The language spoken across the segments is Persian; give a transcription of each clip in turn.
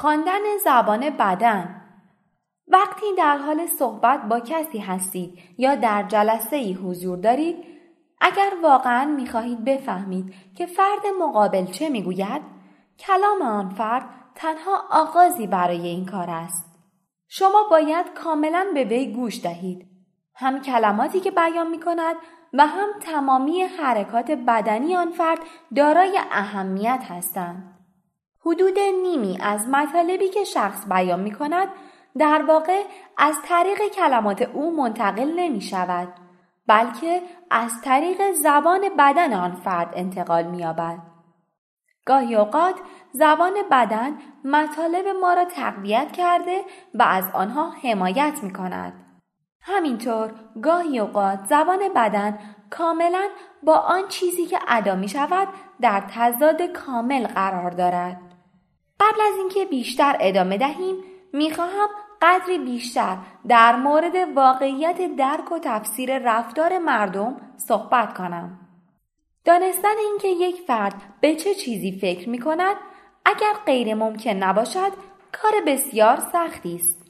خواندن زبان بدن. وقتی در حال صحبت با کسی هستید یا در جلسه ای حضور دارید اگر واقعا می‌خواهید بفهمید که فرد مقابل چه می‌گوید کلام آن فرد تنها آغازی برای این کار است. شما باید کاملا به وی گوش دهید. هم کلماتی که بیان می کند و هم تمامی حرکات بدنی آن فرد دارای اهمیت هستند. حدود نیمی از مطالبی که شخص بیان می کند در واقع از طریق کلمات او منتقل نمی شود بلکه از طریق زبان بدن آن فرد انتقال می یابد. گاهی اوقات زبان بدن مطالب ما را تقویت کرده و از آنها حمایت می کند. همینطور گاهی اوقات زبان بدن کاملا با آن چیزی که ادا می شود در تضاد کامل قرار دارد. قبل از اینکه بیشتر ادامه دهیم می‌خواهم قدری بیشتر در مورد واقعیت درک و تفسیر رفتار مردم صحبت کنم. دانستن اینکه یک فرد به چه چیزی فکر می کند اگر غیر ممکن نباشد کار بسیار سختی است.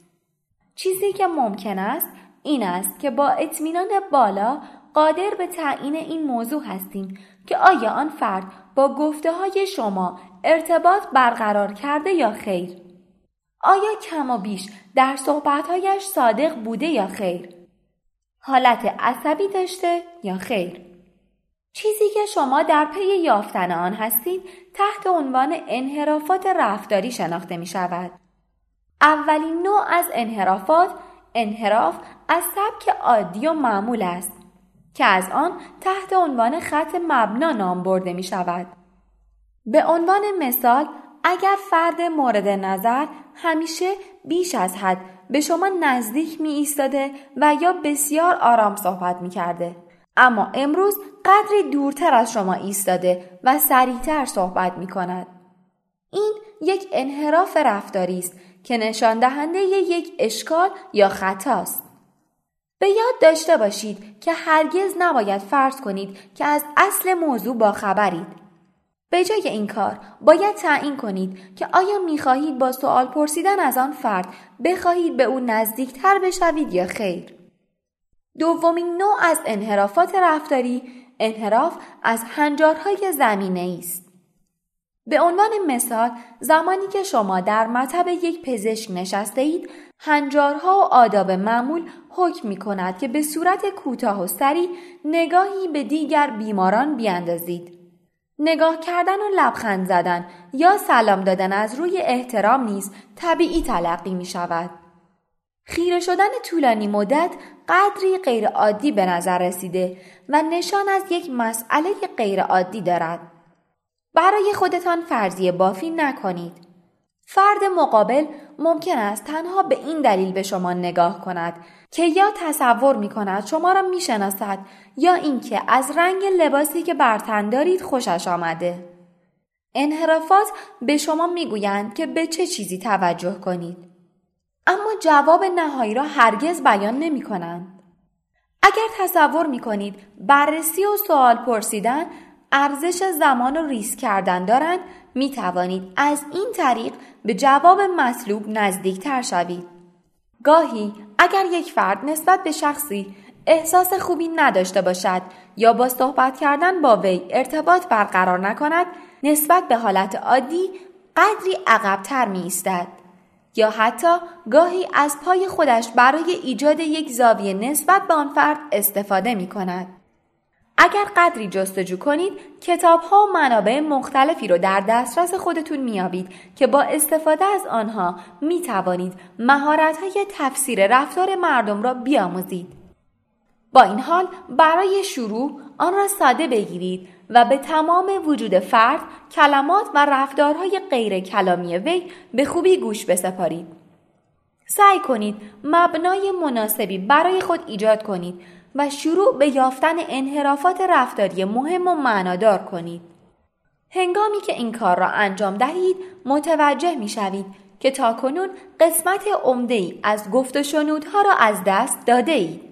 چیزی که ممکن است این است که با اطمینان بالا قادر به تعیین این موضوع هستیم که آیا آن فرد با گفته های شما ارتباط برقرار کرده یا خیر؟ آیا کم و بیش در صحبتهایش صادق بوده یا خیر؟ حالت عصبی داشته یا خیر؟ چیزی که شما در پی یافتن آن هستید تحت عنوان انحرافات رفتاری شناخته می شود. اولین نوع از انحرافات انحراف از سبک عادی و معمول است که از آن تحت عنوان خط مبنا نام برده می شود. به عنوان مثال اگر فرد مورد نظر همیشه بیش از حد به شما نزدیک می ایستاده و یا بسیار آرام صحبت می کرده. اما امروز قدری دورتر از شما ایستاده و سریعتر صحبت می کند. این یک انحراف رفتاری است که نشان دهنده یک اشکال یا خطاست. به یاد داشته باشید که هرگز نباید فرض کنید که از اصل موضوع با خبرید. به جای این کار باید تعیین کنید که آیا می‌خواهید با سوال پرسیدن از آن فرد بخواهید به او نزدیکتر بشوید یا خیر. دومین نوع از انحرافات رفتاری انحراف از هنجارهای زمینه است. به عنوان مثال زمانی که شما در مطب یک پزشک نشسته اید هنجارها و آداب معمول حکم می کند که به صورت کوتاه و سریع نگاهی به دیگر بیماران بیاندازید. نگاه کردن و لبخند زدن یا سلام دادن از روی احترام نیز طبیعی تلقی می شود. خیره شدن طولانی مدت قدری غیرعادی به نظر رسیده و نشان از یک مسئله غیرعادی دارد. برای خودتان فرضیه بافی نکنید. فرد مقابل ممکن است تنها به این دلیل به شما نگاه کند که یا تصور می کند شما را می شناسد یا اینکه از رنگ لباسی که برتن دارید خوشش آمده. انحرافات به شما می‌گویند که به چه چیزی توجه کنید. اما جواب نهایی را هرگز بیان نمی کنند. اگر تصور می کنید بررسی و سوال پرسیدن ارزش زمان و ریس کردن دارند می توانید از این طریق به جواب مطلوب نزدیک تر شوید. گاهی اگر یک فرد نسبت به شخصی احساس خوبی نداشته باشد یا با صحبت کردن با وی ارتباط برقرار نکند نسبت به حالت عادی قدری عقبتر می ایستد. یا حتی گاهی از پای خودش برای ایجاد یک زاویه نسبت به آن فرد استفاده می کند. اگر قدری جستجو کنید کتاب ها و منابع مختلفی رو در دسترس خودتون میابید که با استفاده از آنها می توانید مهارت های تفسیر رفتار مردم را بیاموزید. با این حال برای شروع آن را ساده بگیرید و به تمام وجود فرد کلمات و رفتارهای غیر کلامی وی به خوبی گوش بسپارید. سعی کنید مبنای مناسبی برای خود ایجاد کنید و شروع به یافتن انحرافات رفتاری مهم و معنادار کنید. هنگامی که این کار را انجام دهید متوجه می شوید که تا کنون قسمت عمده ای از گفت و شنودها را از دست داده اید.